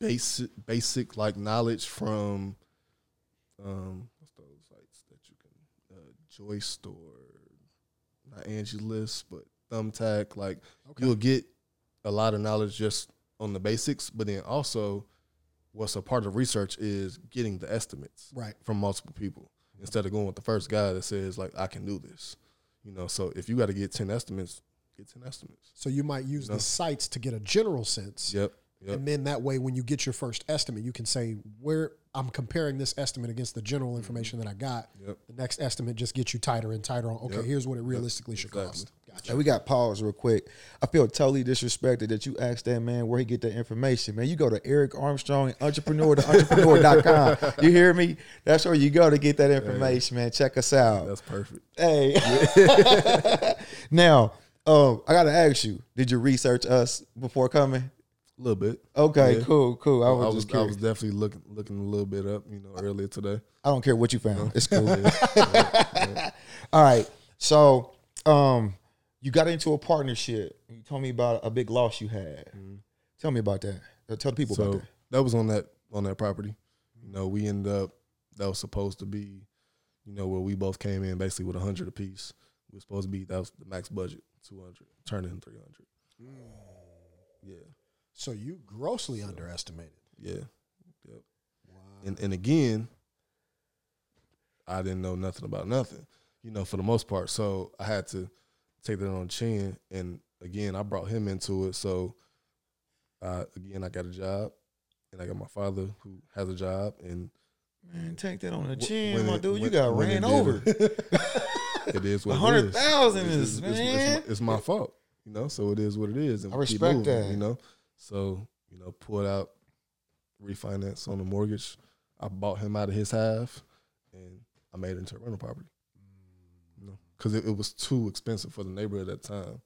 basic, basic like knowledge from, um, what's those sites that you Joist or not Angie List, but Thumbtack. Like Okay. you'll get a lot of knowledge just on the basics, but then also, what's a part of research is getting the estimates Right. from multiple people instead of going with the first guy that says like I can do this. You know, so if you got to get ten estimates, get ten estimates. So you might use know? the sites to get a general sense. Yep. Yep. And then that way, when you get your first estimate, you can say where I'm comparing this estimate against the general information that I got. Yep. The next estimate just gets you tighter and tighter on. Okay, Yep. here's what it realistically should Exactly. cost. Gotcha. And we got pause real quick. I feel totally disrespected that you asked that man where he get that information. Man, you go to Eric Armstrong, entrepreneur to entrepreneur.com. You hear me? That's where you go to get that information, man. Check us out. That's perfect. Hey. now, um, I gotta ask you, did you research us before coming? A little bit. Okay, Yeah. cool, cool. I I was, was, just I was definitely looking looking a little bit up, you know, earlier today. I don't care what you found. It's cool. Yeah. All right. So, um, you got into a partnership. You told me about a big loss you had. Tell me about that. Uh, Tell the people so about that. that was on that on that property. You know, we ended up that was supposed to be, you know, where we both came in basically with a hundred apiece. We were supposed to be that was the max budget, two hundred, turning in three hundred. Yeah, So you grossly underestimated. yeah, yep. Wow. And and again, I didn't know nothing about nothing, you know, for the most part. So I had to take that on chin. And again, I brought him into it. So uh, again, I got a job, and I got my father who has a job, and Man, take that on the chin, when my it- dude. you got when it ran did over. it is A what it hundred is. It's- is it's, it's, it's, man. my, it's my fault, you know. So it is what it is, and I we keep respect moving, that. you know. So you know, pulled out refinance on the mortgage. I bought him out of his half, and I made it into a rental property. You know, because it, it was too expensive for the neighborhood at that time.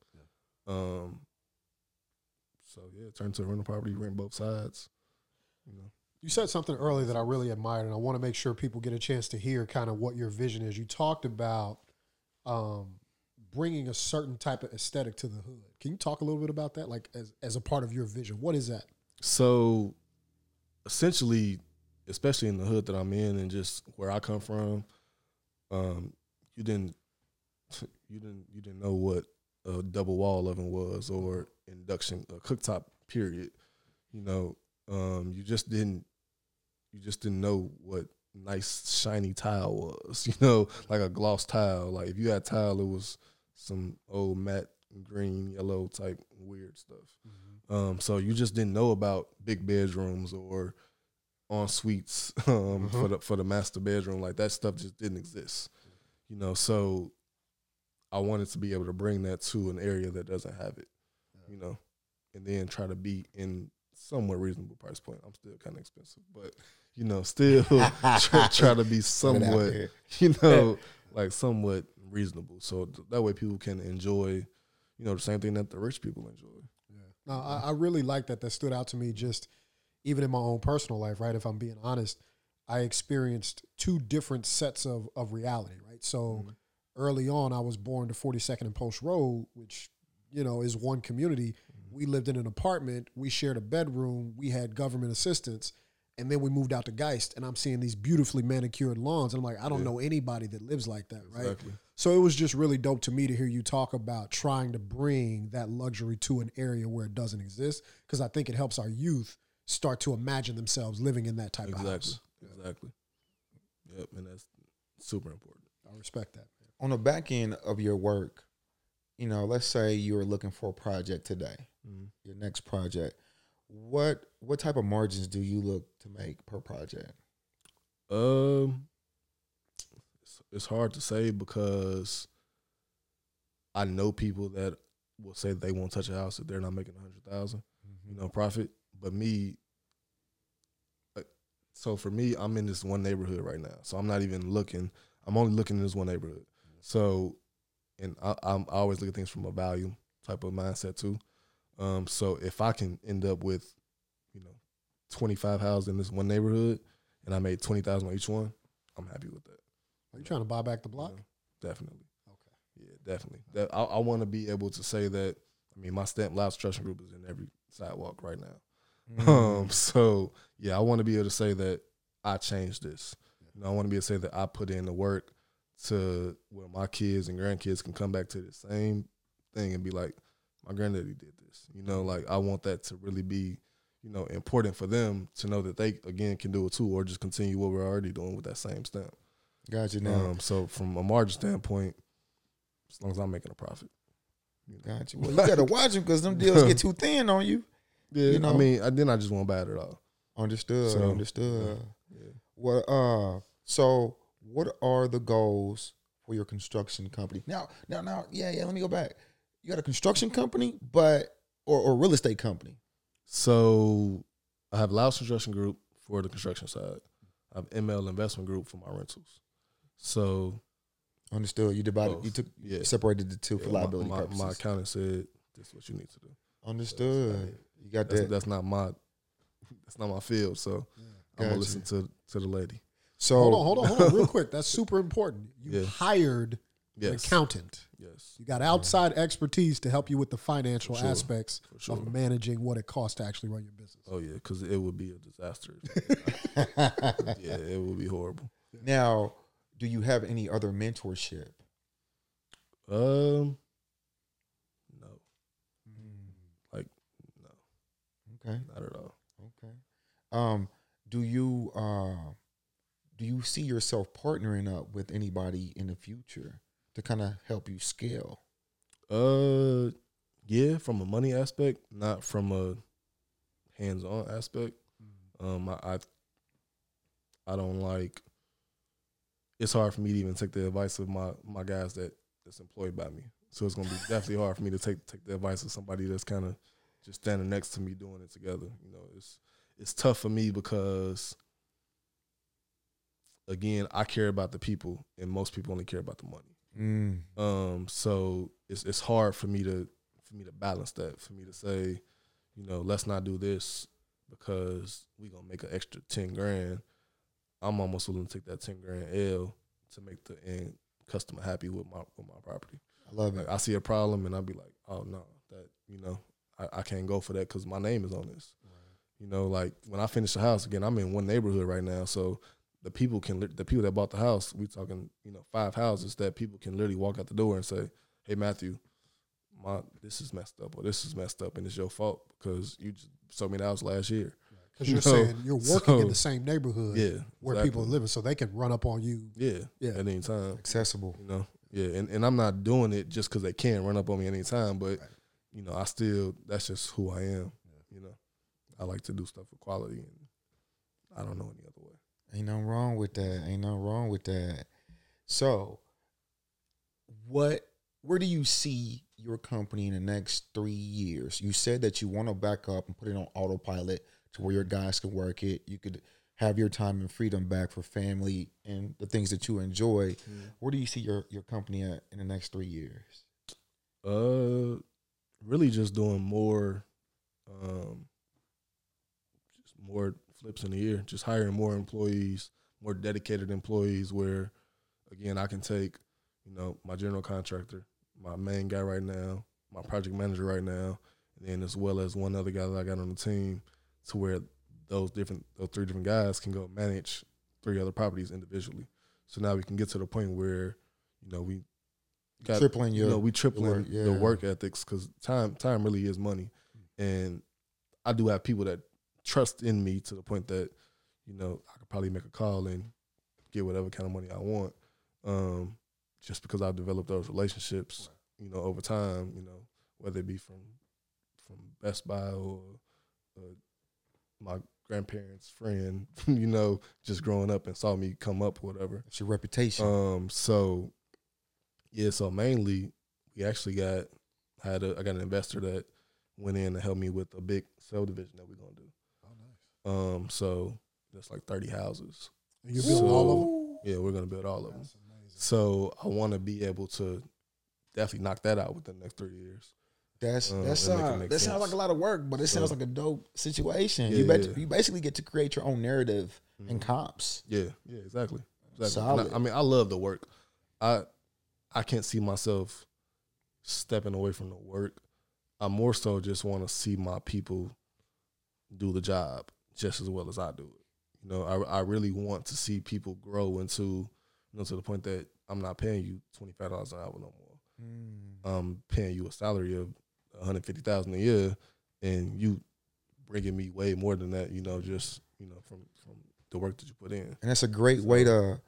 Um. So yeah, turned to a rental property, rent both sides. You know, You said something earlier that I really admired, and I want to make sure people get a chance to hear kind of what your vision is. You talked about um, bringing a certain type of aesthetic to the hood. Can you talk a little bit about that, like as, as a part of your vision? What is that? So essentially, especially in the hood that I'm in and just where I come from, um, you didn't you didn't you didn't know what a double wall oven was or induction a cooktop period. You know, um, you just didn't you just didn't know what nice shiny tile was. You know, like a gloss tile. Like if you had tile, it was some old matte green, yellow type weird stuff. Um, so you just didn't know about big bedrooms or en suites um, for the for the master bedroom. Like that stuff just didn't exist. You know, so I wanted to be able to bring that to an area that doesn't have it. You know, and then try to be in somewhat reasonable price point. I'm still kind of expensive, but you know, still try, try to be Put it out somewhat, you know, like somewhat reasonable. So th- that way people can enjoy, you know, the same thing that the rich people enjoy. Yeah. No, I, I really like that. That stood out to me just even in my own personal life, right? If I'm being honest, I experienced two different sets of of reality, right? So mm-hmm. early on, I was born to 42nd and Post Road, which you know is one community. Mm-hmm. We lived in an apartment. We shared a bedroom. We had government assistance, and then we moved out to Geist. And I'm seeing these beautifully manicured lawns, and I'm like, I don't Yeah. know anybody that lives like that, right? Exactly. So it was just really dope to me to hear you talk about trying to bring that luxury to an area where it doesn't exist, because I think it helps our youth start to imagine themselves living in that type of Exactly. house. Exactly. Yep, and that's super important. I respect that. On the back end of your work, you know, let's say you were looking for a project today, Mhm. your next project. What what type of margins do you look to make per project? Um, it's, hard to say because I know people that will say they won't touch a house if they're not making a hundred thousand, you know, profit. But me, uh, so for me, I'm in this one neighborhood right now, so I'm not even looking. I'm only looking in this one neighborhood. So, and I, I'm I always look at things from a value type of mindset too. Um, so if I can end up with, you know, 25 houses in this one neighborhood, and I made 20,000 on each one, I'm happy with that. Are you trying to buy back the block? Yeah, definitely. Okay. Yeah, definitely. That I, I want to be able to say that. I mean, my stamp loud trust group is in every sidewalk right now. Mm. Um, so yeah, I want to be able to say that I changed this. You know, I want to be able to say that I put in the work to where my kids and grandkids can come back to the same thing and be like, my granddaddy did this. You know, like I want that to really be, you know, important for them to know that they again can do it too, or just continue what we're already doing with that same stamp. Gotcha. Now, Um, so from a margin standpoint, as long as I'm making a profit. You know. gotcha. Well, you gotta watch them because them deals get too thin on you. Yeah, You know? I mean, I, then I just won't bad at all. Understood. So, understood. Yeah. Well, uh, so what are the goals for your construction company? Now, now, now, yeah, yeah. Let me go back. You got a construction company, but or or real estate company. So I have Loud Construction Group for the construction side. I have ML Investment Group for my rentals. So Understood. You divided. Both. You took yeah, separated the two for yeah, my- liability my, purposes. my accountant said this is what you need to do. Understood. You got That's, that. that's not my that's not my field. So I'm gonna listen to to the lady. So Hold on, hold on, hold on, real quick. That's super important. You Yeah. hired an accountant. yes, You got outside expertise to help you with the financial sure. aspects sure. of managing what it costs to actually run your business. Oh yeah, because it would be a disaster. yeah, it would be horrible. now, do you have any other mentorship? Um, no, like no, Okay. not at all. Okay. Um, do you uh do you see yourself partnering up with anybody in the future to kind of help you scale? Uh, yeah, from a money aspect, not from a hands-on aspect. Um, I, I, I don't like. It's hard for me to even take the advice of my my guys that that's employed by me. So it's gonna be definitely hard for me to take take the advice of somebody that's kind of just standing next to me doing it together. You know, it's it's tough for me because again, I care about the people, and most people only care about the money. Mm. Um, so it's it's hard for me to for me to balance that. For me to say, you know, let's not do this because we gonna make an extra ten grand. I'm almost willing to take that ten grand L to make the end customer happy with my with my property. I love Like it. I see a problem and I'll be like, oh no, that you know, I, I can't go for that because my name is on this. You know, like when I finish the house again, I'm in one neighborhood right now, so the people can the people that bought the house, we talking you know five houses that people can literally walk out the door and say, hey Matthew, my this is messed up or this is messed up and it's your fault because you just sold me the house last year. Because you're No. saying you're working in the same neighborhood Yeah, where exactly. people are living, so they can run up on you. Yeah, Yeah. at any time. Accessible. You know, yeah, and, and I'm not doing it just because they can run up on me any time, but Right. you know, I still that's just who I am. You know, I like to do stuff for quality, and I don't know any other way. Ain't nothing wrong with that. Ain't nothing wrong with that. So, what? Where do you see your company in the next three years? You said that you want to back up and put it on autopilot to where your guys can work it. You could have your time and freedom back for family and the things that you enjoy. Where do you see your your company at in the next three years? Uh, really, just doing more, um, just more flips in a year. Just hiring more employees, more dedicated employees. Where again, I can take you know my general contractor, my main guy right now, my project manager right now, and then as well as one other guy that I got on the team, to where those different those three different guys can go manage three other properties individually. So now we can get to the point where you know we got Tripling your you know we tripling work, yeah. the work ethics because time time really is money, and I do have people that trust in me to the point that you know I could probably make a call and get whatever kind of money I want, um, just because I've developed those relationships, you know, over time, you know, whether it be from from Best Buy or uh, my grandparents' friend, you know, just growing up and saw me come up, whatever. It's your reputation. Um, so yeah, so mainly we actually got had a I got an investor that went in to help me with a big subdivision that we're gonna do. Oh, nice. Um, so that's like thirty houses. And you're building all of them. Yeah, we're gonna build all of them. Amazing. So I want to be able to definitely knock that out within the next three years. That's Uh, that that make it sounds that sounds like a lot of work, but it sounds So- like a dope situation. Yeah, you bet yeah. you basically get to create your own narrative and Mhm. comps. Yeah, yeah, exactly. Exactly. I, I mean, I love the work. I I can't see myself stepping away from the work. I more so just want to see my people do the job just as well as I do it. You know, I I really want to see people grow into you know to the point that I'm not paying you twenty five dollars an hour no more. I'm paying you a salary of one hundred fifty thousand a year, and you bringing me way more than that. You know, just you know from from the work that you put in. And that's a great way to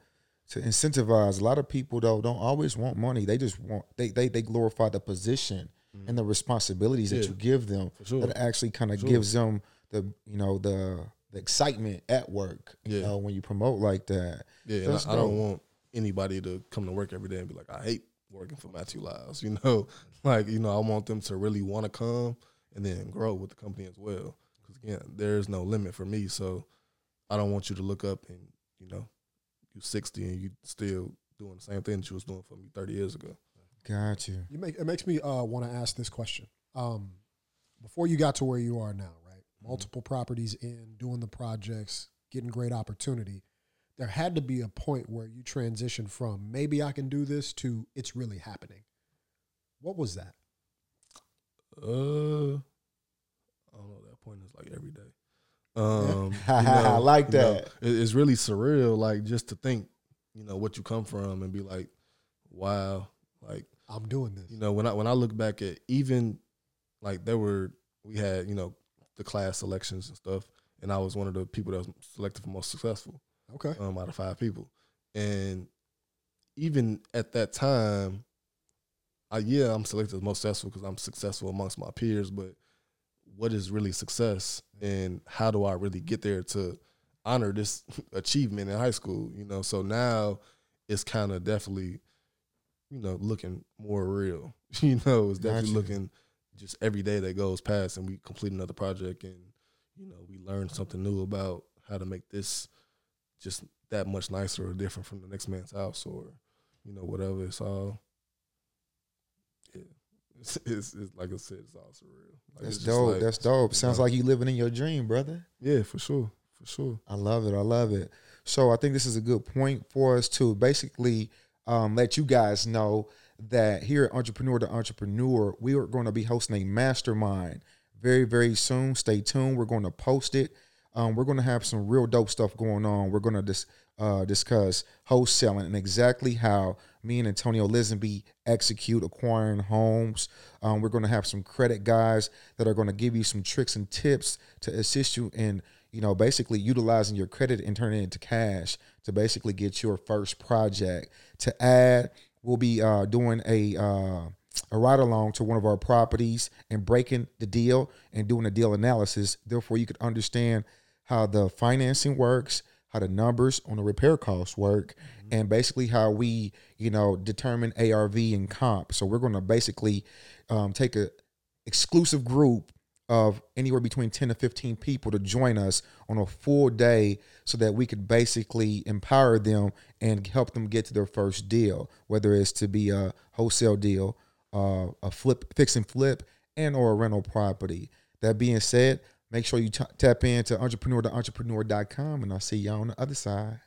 to incentivize. A lot of people though don't always want money. They just want they they, they glorify the position mm-hmm. and the responsibilities that you give them sure. that actually kind of Sure. gives them the you know the the excitement at work. You Yeah. know, when you promote like that. Yeah, I, I don't want anybody to come to work every day and be like, I hate working for Matthew Lyles. You know, like you know, I want them to really want to come and then grow with the company as well. Because again, there's no limit for me, so I don't want you to look up and you know, you're 60 and you still doing the same thing that you was doing for me 30 years ago. Got you. You make it makes me uh, want to ask this question. Um, before you got to where you are now, right? Multiple properties in, doing the projects, getting great opportunity. There had to be a point where you transitioned from maybe I can do this to it's really happening. What was that? Uh, I don't know. That point is like every day. Um, you I like you know, that. it- it's really surreal, like just to think, you know, what you come from and be like, wow, like I'm doing this. you know, when I when I look back at even like there were we had you know the class selections and stuff, and I was one of the people that was selected for most successful Okay. um, out of five people. And even at that time, I, yeah, I'm selected as most successful because I'm successful amongst my peers. But what is really success, and how do I really get there to honor this achievement in high school? You know, so now it's kind of definitely, you know, looking more real. You know, it's definitely Gotcha. looking just every day that goes past, and we complete another project, and you know, we learn something new about how to make this just that much nicer or different from the next man's house or you know whatever it's all yeah it's, it's, it's like i said it's all surreal like, That's dope. like- That's dope. Sounds like you living in your dream, brother. yeah for sure for sure I love it. I love it. So I think this is a good point for us to basically um, let you guys know that here at Entrepreneur to Entrepreneur, we are going to be hosting a mastermind very, very soon. Stay tuned. We're going to post it. Um, we're going to have some real dope stuff going on. We're going to dis- uh, discuss wholesaling and exactly how me and Antonio Lisenby execute acquiring homes. Um, we're going to have some credit guys that are going to give you some tricks and tips to assist you in you know, basically utilizing your credit and turning it into cash to basically get your first project. To add, we'll be uh, doing a uh, a ride along to one of our properties and breaking the deal and doing a deal analysis. Therefore, you could understand how the financing works, how the numbers on the repair costs work, and basically how we, you know, determine ARV and comp. So we're going to basically um, take a exclusive group of anywhere between 10 to 15 people to join us on a full day so that we could basically empower them and help them get to their first deal whether it's to be a wholesale deal uh, a flip fix and flip and or a rental property that being said Make sure you t- tap into entrepreneur to entrepreneur.com and I'll see y'all on the other side.